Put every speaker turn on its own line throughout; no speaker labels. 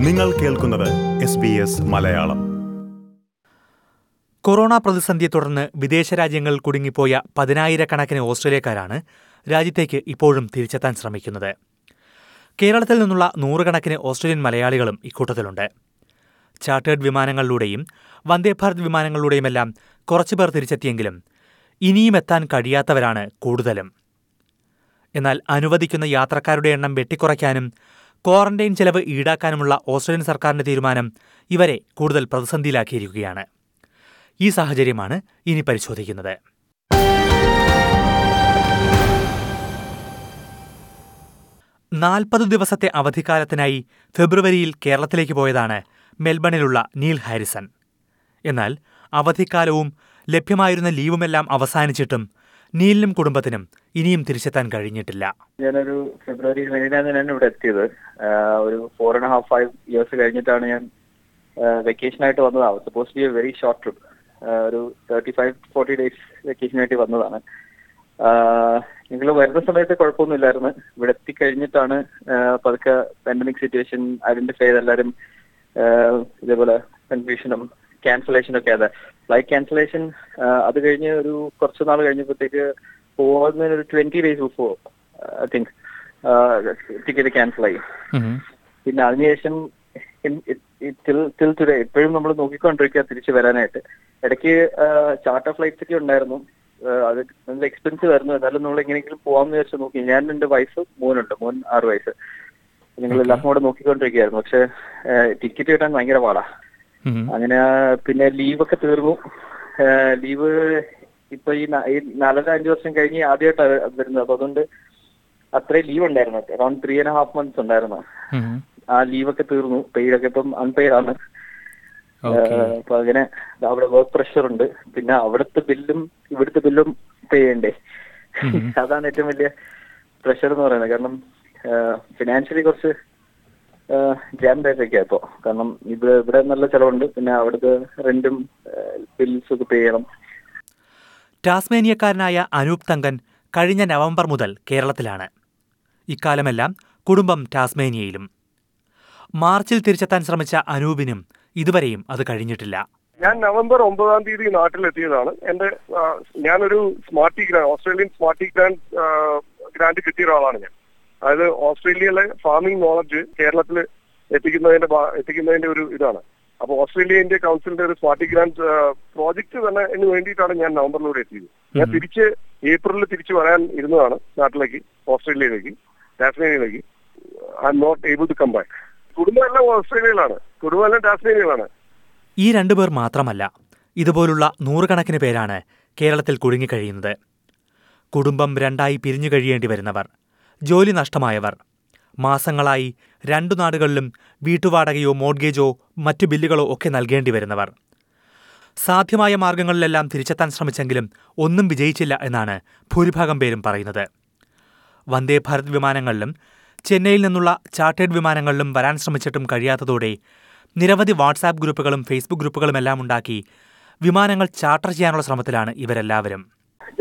നിങ്ങൾ കേൾക്കുന്നത് മലയാളം.
കൊറോണ പ്രതിസന്ധിയെ തുടർന്ന് വിദേശ രാജ്യങ്ങളിൽ കുടുങ്ങിപ്പോയ പതിനായിരക്കണക്കിന് ഓസ്ട്രേലിയക്കാരാണ് രാജ്യത്തേക്ക് ഇപ്പോഴും തിരിച്ചെത്താൻ ശ്രമിക്കുന്നത്. കേരളത്തിൽ നിന്നുള്ള നൂറുകണക്കിന് ഓസ്ട്രേലിയൻ മലയാളികളും ഇക്കൂട്ടത്തിലുണ്ട്. ചാർട്ടേഡ് വിമാനങ്ങളിലൂടെയും വന്ദേ ഭാരത് വിമാനങ്ങളിലൂടെയുമെല്ലാം കുറച്ചുപേർ തിരിച്ചെത്തിയെങ്കിലും ഇനിയും എത്താൻ കഴിയാത്തവരാണ് കൂടുതലും. എന്നാൽ അനുവദിക്കുന്ന യാത്രക്കാരുടെ എണ്ണം വെട്ടിക്കുറയ്ക്കാനും ക്വാറന്റൈൻ ചെലവ് ഈടാക്കാനുമുള്ള ഓസ്ട്രേലിയൻ സർക്കാരിന്റെ തീരുമാനം ഇവരെ കൂടുതൽ പ്രതിസന്ധിയിലാക്കിയിരിക്കുകയാണ്. ഈ സാഹചര്യമാണ് ഇനി പരിശോധിക്കുന്നത്. നാൽപ്പത് ദിവസത്തെ അവധിക്കാലത്തിനായി ഫെബ്രുവരിയിൽ കേരളത്തിലേക്ക് പോയതാണ് മെൽബണിലുള്ള നീൽ ഹാരിസൺ. എന്നാൽ അവധിക്കാലവും ലഭ്യമായിരുന്ന ലീവുമെല്ലാം അവസാനിച്ചിട്ടും നീലിനും കുടുംബത്തിനും ഇനിയും തിരിച്ചെത്താൻ കഴിഞ്ഞിട്ടില്ല.
ഞാനൊരു ഫെബ്രുവരി ഞാൻ ഇവിടെ എത്തിയത്. ഒരു four and half five years കഴിഞ്ഞിട്ടാണ് ഞാൻ വെക്കേഷൻ ആയിട്ട് വന്നതാണ് suppose be a very short trip ഒരു thirty five forty days vacation ആയിട്ട് വന്നതാണ്. നിങ്ങൾ വരുന്ന സമയത്ത് കുഴപ്പമൊന്നുമില്ലായിരുന്നു ഇവിടെ എത്തിക്കഴിഞ്ഞിട്ടാണ് പതുക്കെ പാൻഡമിക് സിറ്റുവേഷൻ ഐഡന്റിഫൈ ചെയ്ത് എല്ലാവരും ഇതേപോലെ കൺഫ്യൂഷനും ക്യാൻസലേഷനും ഒക്കെ അതെ. ഫ്ലൈറ്റ് ക്യാൻസലേഷൻ അത് കഴിഞ്ഞ് ഒരു കുറച്ച് നാൾ കഴിഞ്ഞപ്പോഴത്തേക്ക് പോകുന്നതിന് ഒരു twenty days before I think ticket cancel ആയി. പിന്നെ അതിനുശേഷം ടിൽ ടുഡേ ഇപ്പോഴും നമ്മൾ നോക്കിക്കൊണ്ടിരിക്കുക തിരിച്ചു വരാനായിട്ട്. ഇടയ്ക്ക് ചാർട്ടർ ഫ്ലൈറ്റ്സ് ഒക്കെ ഉണ്ടായിരുന്നു. അത് നല്ല എക്സ്പെൻസീവ് ആയിരുന്നു. എന്നാലും നമ്മൾ എങ്ങനെയെങ്കിലും പോകാമെന്ന് വിചാരിച്ച് നോക്കി. ഞാൻ എന്റെ വയസ്സ് മോനുണ്ട്. മോൻ ആറ് വയസ്സ്. നിങ്ങൾ എല്ലാം കൂടെ നോക്കിക്കൊണ്ടിരിക്കുകയായിരുന്നു പക്ഷെ ടിക്കറ്റ് കിട്ടാൻ ഭയങ്കര പാടാ. അങ്ങനെ പിന്നെ ലീവൊക്കെ തീർന്നു. ലീവ് ഇപ്പൊ ഈ നാലര അഞ്ചു വർഷം കഴിഞ്ഞ് ആദ്യമായിട്ടാണ് വരുന്നത്. അപ്പൊ അതുകൊണ്ട് അത്രയും ലീവ് ഉണ്ടായിരുന്നു. Around three and half months ഉണ്ടായിരുന്നു. ആ ലീവൊക്കെ തീർന്നു. പെയ്ഡൊക്കെ ഇപ്പം അൺപെയ്ഡ് ആണ്. അപ്പൊ അങ്ങനെ അവിടെ വർക്ക് പ്രഷർ ഉണ്ട്. പിന്നെ അവിടുത്തെ ബില്ലും ഇവിടുത്തെ ബില്ലും പേ ചെയ്യണ്ടേ? അതാണ് ഏറ്റവും വലിയ പ്രഷർ എന്ന് പറയുന്നത്. കാരണം ഫിനാൻഷ്യലി കുറച്ച് ജാം ആയിട്ടൊക്കെയാ ഇപ്പോ കാരണം ഇവിടെ ഇവിടെ നല്ല ചെലവുണ്ട്. പിന്നെ അവിടുത്തെ റെന്റും ബിൽസ് ഒക്കെ പേ ചെയ്യണം.
ടാസ്മേനിയക്കാരനായ അനൂപ് തങ്കൻ കഴിഞ്ഞ നവംബർ മുതൽ കേരളത്തിലാണ്. ഇക്കാലമെല്ലാം കുടുംബം ടാസ്മേനിയയിലും. മാർച്ചിൽ തിരിച്ചെത്താൻ ശ്രമിച്ച അനൂപിനും ഇതുവരെയും അത് കഴിഞ്ഞിട്ടില്ല.
ഞാൻ നവംബർ ഒമ്പതാം തീയതി നാട്ടിലെത്തിയതാണ്. എന്റെ ഞാനൊരു smarty grant Australian smarty grant grant കിട്ടിയ ഒരാളാണ് ഞാൻ. അതായത് ഓസ്ട്രേലിയയിലെ ഫാമിംഗ് നോളജ് കേരളത്തിൽ എത്തിക്കുന്നതിന്റെ എത്തിക്കുന്നതിന്റെ ഒരു ഇതാണ്. അപ്പൊ ഓസ്ട്രേലിയ ഇന്ത്യ കൗൺസിലിന്റെ ഒരു സ്മാർട്ടി ഗ്രാൻഡ് പ്രോജക്ട് തന്നെ എന്ന് വേണ്ടിയിട്ടാണ് ഞാൻ നവംബറിലൂടെ എത്തിയത്. ഞാൻ തിരിച്ച് ഏപ്രിലിൽ തിരിച്ചു വരാൻ ഇരുന്നതാണ് നാട്ടിലേക്ക് ഓസ്ട്രേലിയയിലേക്ക് ടാസ്മേനിയയിലേക്ക്. I'm not able to come back കുടുംബം എല്ലാം ഓസ്ട്രേലിയയിലാണ്. കുടുംബം എല്ലാം ടാസ്മേനിയയിലാണ്.
ഈ രണ്ടുപേർ മാത്രമല്ല ഇതുപോലുള്ള നൂറുകണക്കിന് പേരാണ് കേരളത്തിൽ കുടുങ്ങിക്കഴിയുന്നത്. കുടുംബം രണ്ടായി പിരിഞ്ഞു കഴിയേണ്ടി വരുന്നവർ. ജോലി നഷ്ടമായവർ. മാസങ്ങളായി രണ്ടു നാടുകളിലും വീട്ടുവാടകയോ മോഡ്ഗേജോ മറ്റു ബില്ലുകളോ ഒക്കെ നൽകേണ്ടി വരുന്നവർ. സാധ്യമായ മാർഗങ്ങളിലെല്ലാം തിരിച്ചെത്താൻ ശ്രമിച്ചെങ്കിലും ഒന്നും വിജയിച്ചില്ല എന്നാണ് ഭൂരിഭാഗം പേരും പറയുന്നത്. വന്ദേ ഭാരത് വിമാനങ്ങളിലും ചെന്നൈയിൽ നിന്നുള്ള ചാർട്ടേഡ് വിമാനങ്ങളിലും വരാൻ ശ്രമിച്ചിട്ടും കഴിയാത്തതോടെ നിരവധി വാട്സാപ്പ് ഗ്രൂപ്പുകളും ഫേസ്ബുക്ക് ഗ്രൂപ്പുകളുമെല്ലാം ഉണ്ടാക്കി വിമാനങ്ങൾ ചാർട്ടർ ചെയ്യാനുള്ള ശ്രമത്തിലാണ് ഇവരെല്ലാവരും.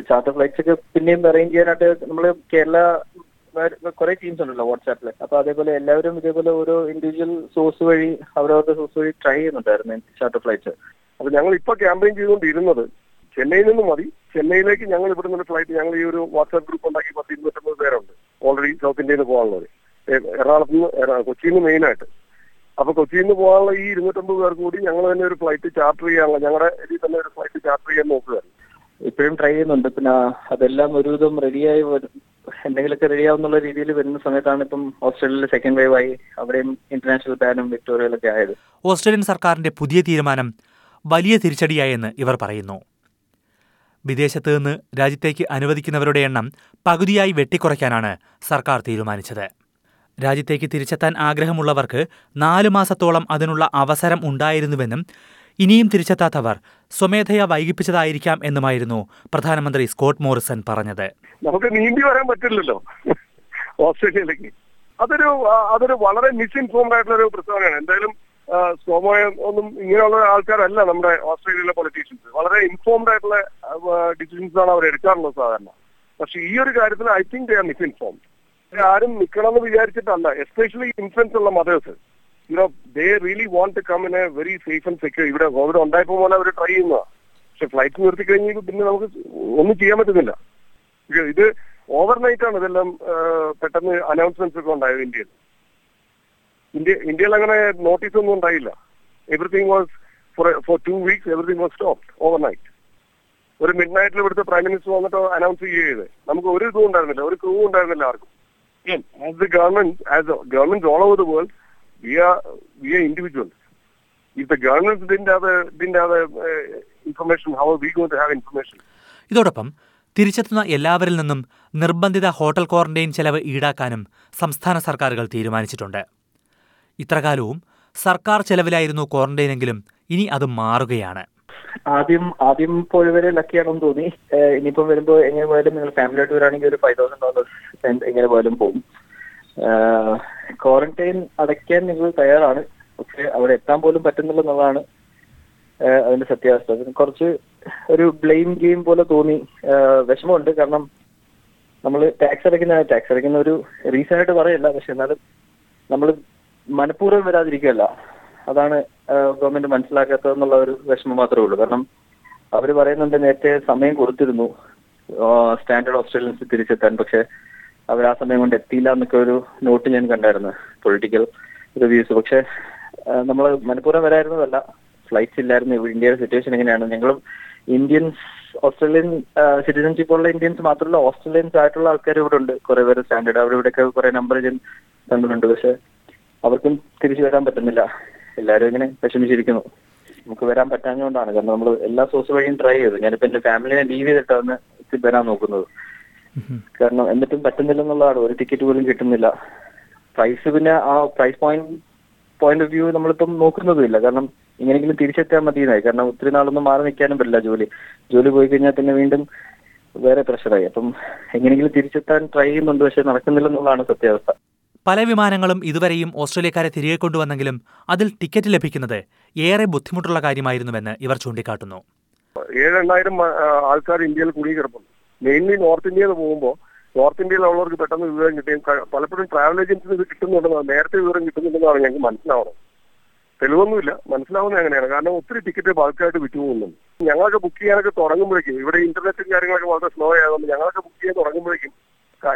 ചാർട്ടർ ഫ്ലൈറ്റ്സ് ഒക്കെ പിന്നെയും അറേഞ്ച് ചെയ്യാനായിട്ട് നമ്മൾ കേരള കുറെ ടീംസ് ഉണ്ടല്ലോ വാട്സാപ്പിൽ അപ്പൊ അതേപോലെ എല്ലാവരും ഇതേപോലെ ഓരോ ഇൻഡിവിജ്വൽ സോഴ്സ് വഴി അവരവരുടെ സോഴ്സ് വഴി ട്രൈ ചെയ്യുന്നുണ്ടായിരുന്നു ചാർട്ടർ ഫ്ലൈറ്റ്സ്
അപ്പൊ ഞങ്ങൾ ഇപ്പൊ ക്യാമ്പയിൻ ചെയ്തുകൊണ്ടിരുന്നത് ചെന്നൈയിൽ നിന്ന് മതി. ചെന്നൈയിലേക്ക് ഞങ്ങൾ ഇവിടെ നിന്ന് ഫ്ലൈറ്റ് ഞങ്ങൾ ഈ ഒരു വാട്സാപ്പ് ഗ്രൂപ്പ് ഉണ്ടാക്കി പത്ത് ഇരുന്നൂറ്റമ്പത് പേരുണ്ട്. ഓൾറെഡി സൗത്ത് ഇന്ത്യയിൽ പോകാനുള്ളത് എറണാകുളത്ത് നിന്ന് കൊച്ചിയിൽ നിന്ന് മെയിൻ ആയിട്ട്. അപ്പൊ കൊച്ചിയിൽ നിന്ന് പോകാനുള്ള ഈ ഇരുന്നൂറ്റമ്പത് പേർക്ക് കൂടി ഞങ്ങൾ തന്നെ ഒരു ഫ്ലൈറ്റ് ചാർട്ടർ ചെയ്യാനുള്ള ഞങ്ങളുടെ ഇതിൽ തന്നെ ഒരു ഫ്ലൈറ്റ് ചാർട്ടർ ചെയ്യാൻ നോക്കുകയായിരുന്നു.
ഇപ്പോഴും ട്രൈ ചെയ്യുന്നുണ്ട്. പിന്നെ അതെല്ലാം ഒരുവിധം റെഡിയായി എന്തെങ്കിലുമൊക്കെ റെഡിയാവുന്നുള്ള രീതിയിൽ വരുന്ന സമയത്താണ് ഇപ്പം ഓസ്ട്രേലിയയിൽ സെക്കൻഡ് വേവ് ആയി അവിടെയും ഇന്റർനാഷണൽ ബാനും വിക്ടോറിയയിലൊക്കെ ആയത്.
ഓസ്ട്രേലിയൻ സർക്കാരിന്റെ പുതിയ തീരുമാനം വലിയ തിരിച്ചടിയായെന്ന് ഇവർ പറയുന്നു. വിദേശത്ത് നിന്ന് രാജ്യത്തേക്ക് അനുവദിക്കുന്നവരുടെ എണ്ണം പകുതിയായി വെട്ടിക്കുറയ്ക്കാനാണ് സർക്കാർ തീരുമാനിച്ചത്. രാജ്യത്തേക്ക് തിരിച്ചെത്താൻ ആഗ്രഹമുള്ളവർക്ക് നാലു മാസത്തോളം അതിനുള്ള അവസരം ഉണ്ടായിരുന്നുവെന്നും ഇനിയും തിരിച്ചെത്താത്തവർ സ്വമേധയാ വൈകിപ്പിച്ചതായിരിക്കാം എന്നുമായിരുന്നു പ്രധാനമന്ത്രി സ്കോട്ട് മോറിസൺ പറഞ്ഞത്.
നമുക്ക് നീന്തി വരാൻ പറ്റില്ലല്ലോ ഓസ്ട്രേലിയയിലേക്ക്. അതൊരു അതൊരു വളരെ മിസ്ഇൻഫോംഡ് ആയിട്ടുള്ള ഒരു പ്രസ്താവനയാണ്. എന്തായാലും സോമോയ ഒന്നും ഇങ്ങനെയുള്ള ആൾക്കാരല്ല നമ്മുടെ ഓസ്ട്രേലിയയിലെ പൊളിറ്റീഷ്യൻസ് വളരെ ഇൻഫോംഡ് ആയിട്ടുള്ള ഡിസിഷൻസ് ആണ് അവർ എടുക്കാറുള്ളത് സാധാരണ. പക്ഷെ ഈ ഒരു കാര്യത്തിൽ I think they are misinformed ആരും നിൽക്കണമെന്ന് വിചാരിച്ചിട്ടല്ല എസ്പെഷ്യലി ഇൻഫൻസ് ഉള്ള mothers you know they really want to come in a very safe and secure ഇവിടെ കോവിഡ് ഉണ്ടായപ്പോൾ പോലെ അവർ ട്രൈ ചെയ്യുന്നതാണ് പക്ഷെ ഫ്ലൈറ്റ് നിർത്തി കഴിഞ്ഞ് പിന്നെ നമുക്ക് ഒന്നും ചെയ്യാൻ പറ്റുന്നില്ല. ഇത് ഓവർനൈറ്റ് ആണ് ഇതെല്ലാം പെട്ടെന്ന് അനൗൺസ്മെന്റ്സ് ഒക്കെ ഉണ്ടായത് ഇന്ത്യയിൽ. ഇന്ത്യ ഇന്ത്യയിൽ അങ്ങനെ നോട്ടീസ് ഒന്നും ഉണ്ടായില്ല. Everything was four four two weeks everything was stop overnight ഒരു മിഡ് നൈറ്റിൽ ഇവിടുത്തെ പ്രൈം മിനിസ്റ്റർ വന്നിട്ട് അനൗൺസ് ചെയ്യുകയത് നമുക്ക് ഒരു ഇതും ഉണ്ടായിരുന്നില്ല ഒരു ക്രൂ ഉണ്ടായിരുന്നില്ല ആർക്കും. As the government as government all over the world we are we are individuals if the government didn't have information how we go to have information
ഇതോടൊപ്പം തിരിച്ചെത്തുന്ന എല്ലാവരിൽ നിന്നും നിർബന്ധിത ഹോട്ടൽ ക്വാറന്റൈൻ ചെലവ് ഈടാക്കാനും സംസ്ഥാന സർക്കാരുകൾ തീരുമാനിച്ചിട്ടുണ്ട്. ഇത്രകാലവും സർക്കാർ ചെലവിലായിരുന്നു ക്വാറന്റൈനെങ്കിലും ഇനി അത് മാറുകയാണ്.
ആദ്യം ആദ്യം പോയവരെ ലക്കിയാണെന്ന് തോന്നി. ഇനിയിപ്പോ ഇനിയിപ്പം വരുമ്പോ എങ്ങനെ പോയാലും നിങ്ങൾ ഫാമിലി ആയിട്ട് വരാണെങ്കിൽ ഒരു ഫൈവ് തൗസൻഡ് ഡോളേഴ്സ് എങ്ങനെ പോയാലും പോകും ക്വാറന്റൈൻ അടയ്ക്കാൻ നിങ്ങൾ തയ്യാറാണ്. പക്ഷെ അവിടെ എത്താൻ പോലും പറ്റുന്നില്ല അതിന്റെ സത്യാവസ്ഥ. അതിന് കുറച്ച് ഒരു ബ്ലെയിം ഗെയിം പോലെ തോന്നി വിഷമമുണ്ട്. കാരണം നമ്മൾ ടാക്സ് അടയ്ക്കുന്ന ടാക്സ് അടയ്ക്കുന്ന ഒരു റീസൺ ആയിട്ട് പറയല്ല. പക്ഷെ എന്നാലും നമ്മൾ മനഃപൂർവം വരാതിരിക്കുകയല്ല. അതാണ് ഗവൺമെന്റ് മനസ്സിലാക്കാത്തതെന്നുള്ള ഒരു വിഷമം മാത്രമേ ഉള്ളൂ. കാരണം അവർ പറയുന്നുണ്ട് നേരത്തെ സമയം കൊടുത്തിരുന്നു. സ്റ്റാൻഡേർഡ് ഓസ്ട്രേലിയൻസ് തിരിച്ചെത്താൻ. പക്ഷെ അവർ ആ സമയം കൊണ്ട് എത്തിയില്ല എന്നൊക്കെ ഒരു നോട്ട് ഞാൻ കണ്ടായിരുന്നു. പൊളിറ്റിക്കൽ റിവ്യൂസ് പക്ഷെ നമ്മൾ മനഃപൂർവം വരായിരുന്നതല്ല. ഫ്ലൈറ്റ്സ് ഇല്ലായിരുന്നു. ഇന്ത്യയുടെ സിറ്റുവേഷൻ എങ്ങനെയാണ്? ഞങ്ങളും ഇന്ത്യൻസ് ഓസ്ട്രേലിയൻ സിറ്റിസൺഷിപ്പ് ഉള്ള ഇന്ത്യൻസ് മാത്രമല്ല ഓസ്ട്രേലിയൻസ് ആയിട്ടുള്ള ആൾക്കാർ ഇവിടെ ഉണ്ട്. കുറെ പേര് സ്റ്റാൻഡേർഡ് അവിടെ ഇവിടെയൊക്കെ കുറെ നമ്പർ ഞാൻ കണ്ടിട്ടുണ്ട് പക്ഷെ അവർക്കും തിരിച്ചു വരാൻ പറ്റുന്നില്ല. എല്ലാവരും ഇങ്ങനെ വിഷമിച്ചിരിക്കുന്നു. നമുക്ക് വരാൻ പറ്റാഞ്ഞുകൊണ്ടാണ്. കാരണം നമ്മൾ എല്ലാ സോഴ്സ് വഴിയും ട്രൈ ചെയ്തു. ഞാനിപ്പോ എന്റെ ഫാമിലിനെ ലീവ് ചെയ്തിട്ടാണ് വരാൻ നോക്കുന്നത്. കാരണം എന്നിട്ടും പറ്റുന്നില്ല എന്നുള്ളതാണ് ഒരു ടിക്കറ്റ് പോലും കിട്ടുന്നില്ല. പ്രൈസ് പിന്നെ ആ price point point of view നമ്മളിപ്പം നോക്കുന്നതുമില്ല. കാരണം ഇങ്ങനെയെങ്കിലും തിരിച്ചെത്താൻ മതിയെന്നായി. കാരണം ഒത്തിരി നാളൊന്നും മാറി നിൽക്കാനും പറ്റില്ല ജോലി. ജോലി പോയി കഴിഞ്ഞാൽ പിന്നെ വീണ്ടും വേറെ പ്രഷറായി. അപ്പം എങ്ങനെയെങ്കിലും തിരിച്ചെത്താൻ ട്രൈ ചെയ്യുന്നുണ്ട്. പക്ഷെ നടക്കുന്നില്ല എന്നുള്ളതാണ് സത്യാവസ്ഥ.
പല വിമാനങ്ങളും ഇതുവരെയും ഓസ്ട്രേലിയക്കാരെ തിരികെ കൊണ്ടുവന്നെങ്കിലും അതിൽ ടിക്കറ്റ് ലഭിക്കുന്നത് ഏറെ ബുദ്ധിമുട്ടുള്ള കാര്യമായിരുന്നുവെന്ന് ഇവർ ചൂണ്ടിക്കാട്ടുന്നു.
ഏഴെണ്ണായിരം ആൾക്കാർ ഇന്ത്യയിൽ കുടുങ്ങി കിടപ്പുണ്ട് മെയിൻലി നോർത്ത് ഇന്ത്യയിൽ പോകുമ്പോൾ നോർത്ത് ഇന്ത്യയിലുള്ളവർക്ക് പെട്ടെന്ന് വിവരം കിട്ടുകയും പലപ്പോഴും ട്രാവൽ ഏജൻസിന് ഇത് കിട്ടുന്നുണ്ടെന്ന് നേരത്തെ വിവരം കിട്ടുന്നുണ്ടെന്നാണ് ഞങ്ങൾക്ക് മനസ്സിലാവുന്നത് തെളിവൊന്നുമില്ല. മനസ്സിലാവുന്നത് അങ്ങനെയാണ്. കാരണം ഒത്തിരി ടിക്കറ്റ് ബൾക്കായിട്ട് വിറ്റുപോകുന്നുണ്ട് ഞങ്ങളൊക്കെ ബുക്ക് ചെയ്യാനൊക്കെ തുടങ്ങുമ്പോഴേക്കും ഇവിടെ ഇന്റർനെറ്റും കാര്യങ്ങളൊക്കെ വളരെ സ്ലോ ആയതുകൊണ്ട് ഞങ്ങളൊക്കെ ബുക്ക് ചെയ്യാൻ തുടങ്ങുമ്പോഴേക്കും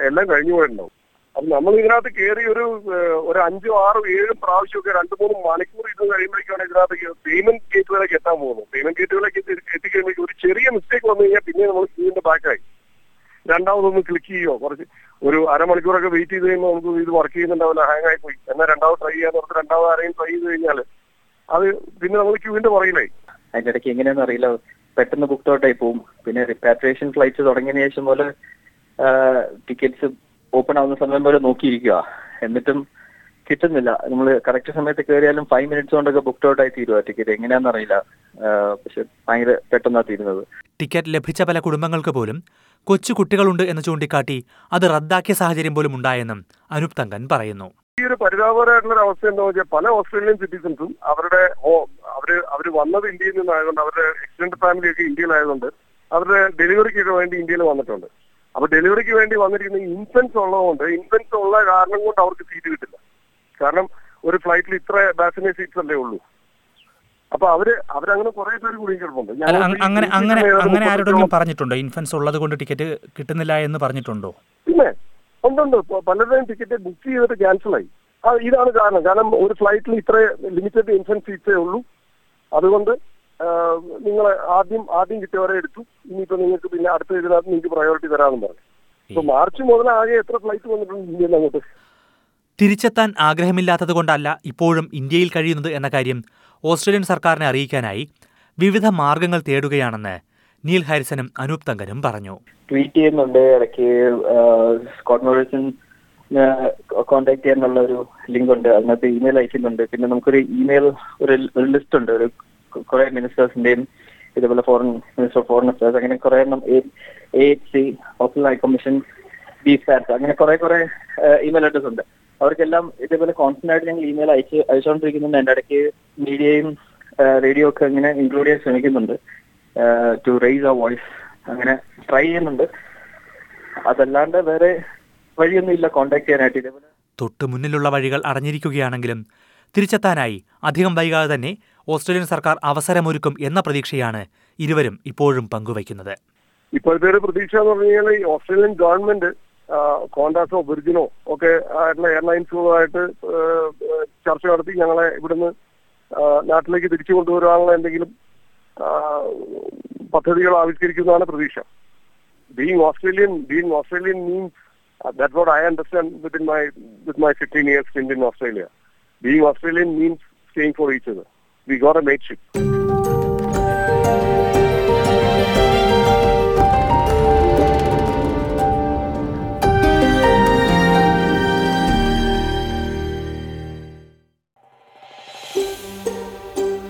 എല്ലാം കഴിഞ്ഞു പോയിട്ടുണ്ടാവും. അപ്പൊ നമ്മൾ ഇതിനകത്ത് കയറി ഒരു ഒരു അഞ്ചോ ആറോ ഏഴും പ്രാവശ്യമൊക്കെ രണ്ട് മൂന്ന് മണിക്കൂർ ഇരുന്ന് കഴിയുമ്പോഴേക്കാണ് ഇതിനകത്ത് പേയ്മെന്റ് ഗേറ്റുകളിലേക്ക് എത്താൻ പോകുന്നത്. പേയ്മെന്റ് ഗേറ്റുകളിലേക്ക് എത്തിക്കഴിയുമ്പോഴേക്കും ഒരു ചെറിയ മിസ്റ്റേക്ക് വന്നു കഴിഞ്ഞാൽ പിന്നെ നമ്മൾ ക്യൂവിന്റെ ബാക്കായി രണ്ടാമതൊന്ന് ക്ലിക്ക് ചെയ്യോ കുറച്ച് ഒരു അരമണിക്കൂറൊക്കെ വെയിറ്റ് ചെയ്ത് കഴിയുമ്പോൾ നമുക്ക് ഇത് വർക്ക് ചെയ്യുന്നുണ്ടാവില്ല ഹാങ് ആയി പോയി. എന്നാൽ രണ്ടാമത് ട്രൈ ചെയ്യാൻ ഓർത്ത് രണ്ടാമത് ആരെയും ട്രൈ ചെയ്ത് കഴിഞ്ഞാൽ അത് പിന്നെ നമ്മൾ ക്യൂവിന്റെ പുറകിലായി.
അതിന്റെ ഇടയ്ക്ക് എങ്ങനെയാണെന്ന് അറിയില്ല. പെട്ടെന്ന് ബുക്ക് ഔട്ടായി പോകും പിന്നെ റിപ്പാട്രിയേഷൻ ഫ്ലൈറ്റ് തുടങ്ങിയതിനു ശേഷം പോലെ ടിക്കറ്റ്സ് ഓപ്പൺ ആവുന്ന സമയം പോലെ നോക്കിയിരിക്കുക എന്നിട്ടും കിട്ടുന്നില്ല. നമ്മൾ കറക്റ്റ് സമയത്ത് കയറിയാലും ഫൈവ് മിനിറ്റ്സ് കൊണ്ടൊക്കെ ബുക്ക് ഔട്ട് ആയി തീരുക ടിക്കറ്റ് എങ്ങനെയാണെന്ന് അറിയില്ല. പക്ഷെ ഭയങ്കര പെട്ടെന്നാണ് തീരുന്നത്.
ടിക്കറ്റ് ലഭിച്ച പല കുടുംബങ്ങൾക്ക് പോലും കൊച്ചു കുട്ടികളുണ്ട് എന്ന് ചൂണ്ടിക്കാട്ടി അത് റദ്ദാക്കിയ സാഹചര്യം പോലും ഉണ്ടായെന്നും അനൂപ് തങ്കൻ പറയുന്നു.
ഈ ഒരു പരിതാപകരമായിട്ടുള്ള ഒരു അവസ്ഥ എന്താ വെച്ചാൽ പല ഓസ്ട്രേലിയൻ സിറ്റിസൺസും അവരുടെ അവർ അവർ വന്നത് ഇന്ത്യയിൽ നിന്നായതുകൊണ്ട് അവരുടെ എക്സ്റ്റൻഡ് ഫാമിലി ഒക്കെ ഇന്ത്യയിലായതുകൊണ്ട് അവരുടെ ഡെലിവറിക്ക് വേണ്ടി ഇന്ത്യയിൽ വന്നിട്ടുണ്ട്. അപ്പൊ ഡെലിവറിക്ക് വേണ്ടി വന്നിരിക്കുന്ന ഇൻഫൻസ് ഉള്ളതുകൊണ്ട് ഇൻഫൻസ് ഉള്ള കാരണം കൊണ്ട് അവർക്ക് സീറ്റ് കിട്ടില്ല. കാരണം ഒരു ഫ്ലൈറ്റിൽ ഇത്ര ബാസിനെ സീറ്റ്സ് അല്ലേ ഉള്ളൂ. അപ്പൊ അവർ അവരങ്ങനെ കുറെ പേര് കുടുങ്ങിക്കിടപ്പുണ്ട്
അങ്ങനെ അങ്ങനെ അങ്ങനെ ആരോടെങ്കിലും പറഞ്ഞിട്ടുണ്ടോ? ഇൻഫൻസ് ഉള്ളത് കൊണ്ട് ടിക്കറ്റ് കിട്ടുന്നില്ല എന്ന് പറഞ്ഞിട്ടുണ്ടോ?
പിന്നെ ഉണ്ടുണ്ട് പലരുടെയും ടിക്കറ്റ് ബുക്ക് ചെയ്തിട്ട് ക്യാൻസൽ ആയി. ആ ഇതാണ് കാരണം. കാരണം ഒരു ഫ്ലൈറ്റിൽ ഇത്ര ലിമിറ്റഡ് ഇൻഫൻസ് സീറ്റ്സേ ഉള്ളൂ. അതുകൊണ്ട് നിങ്ങൾ ആദ്യം ആദ്യം കിട്ടിയവരെ എടുത്തു. ഇനിയിപ്പോ നിങ്ങൾക്ക് പിന്നെ അടുത്ത ഇതിനകത്ത് നിങ്ങൾക്ക് പ്രയോറിറ്റി തരാമെന്ന് പറഞ്ഞു. ഇപ്പൊ മാർച്ച് മുതൽ ആകെ എത്ര ഫ്ലൈറ്റ് വന്നിട്ടുണ്ട് ഇന്ത്യയിൽ അങ്ങോട്ട്?
തിരിച്ചെത്താൻ ആഗ്രഹമില്ലാത്തത് കൊണ്ടല്ല ഇപ്പോഴും ഇന്ത്യയിൽ കഴിയുന്നത് എന്ന കാര്യം ഓസ്ട്രേലിയൻ സർക്കാരിനെ അറിയിക്കാനായി വിവിധ മാർഗങ്ങൾ തേടുകയാണെന്ന് നീൽ ഹാരിസനും അനൂപ് തങ്കനും പറഞ്ഞു.
ട്വീറ്റ് ചെയ്യുന്നുണ്ട്. ഇടയ്ക്ക് സ്കോട്ട് മോറിസൺ കോണ്ടാക്ട് ചെയ്യാനുള്ള ഒരു ലിങ്ക് ഉണ്ട് അതിനകത്ത് ഇമെയിൽ അയക്കുന്നുണ്ട്. പിന്നെ നമുക്കൊരു ഇമെയിൽ ഒരു ഒരു ലിസ്റ്റ് ഉണ്ട്. ഒരു കുറെ മിനിസ്റ്റേഴ്സിന്റെയും ഇതുപോലെ foreign minister of foreign affairs അങ്ങനെ കുറെ A H C office high commission B fat അങ്ങനെ കുറെ കുറെ ഇമെയിൽ അഡ്രസ് ഉണ്ട്. അവർക്കെല്ലാം ഇതേപോലെ കോൺസ്റ്റന്റ് ആയിട്ട് ഞങ്ങൾ ഇമെയിൽ അയച്ച് അയച്ചുകൊണ്ടിരിക്കുന്നുണ്ട്. അതിന്റെ ഇടയ്ക്ക് മീഡിയയും റേഡിയോ ഒക്കെ ഇങ്ങനെ ഇൻക്ലൂഡ് ചെയ്യാൻ ശ്രമിക്കുന്നുണ്ട്. ടു റേസ് ആ വോയിസ് അങ്ങനെ ട്രൈ ചെയ്യുന്നുണ്ട്. അതല്ലാണ്ട് വേറെ വഴിയൊന്നും ഇല്ല കോണ്ടാക്ട് ചെയ്യാനായിട്ട്. ഇതേപോലെ
തൊട്ടു മുന്നിലുള്ള വഴികൾ അടഞ്ഞിരിക്കുകയാണെങ്കിലും തിരിച്ചെത്താനായി അധികം വൈകാതെ തന്നെ ഓസ്ട്രേലിയൻ സർക്കാർ അവസരമൊരുക്കും എന്ന പ്രതീക്ഷയാണ് ഇരുവരും ഇപ്പോഴും പങ്കുവയ്ക്കുന്നത്.
ഇപ്പോഴത്തെ ഒരു പ്രതീക്ഷ എന്ന് പറഞ്ഞു കഴിഞ്ഞാൽ ഓസ്ട്രേലിയൻ ഗവൺമെന്റ് കോണ്ടാസോ വിർജിനോ ഒക്കെ ആയിട്ടുള്ള എയർലൈൻസുകളുമായിട്ട് ചർച്ച നടത്തി ഞങ്ങളെ ഇവിടുന്ന് നാട്ടിലേക്ക് തിരിച്ചു കൊണ്ടുവരാനുള്ള എന്തെങ്കിലും പദ്ധതികൾ ആവിഷ്കരിക്കുന്നതാണ് പ്രതീക്ഷ. Being Australian being Australian means that what I understand with in my with my fifteen years spend in Australia being Australian means staying for each we got a mateship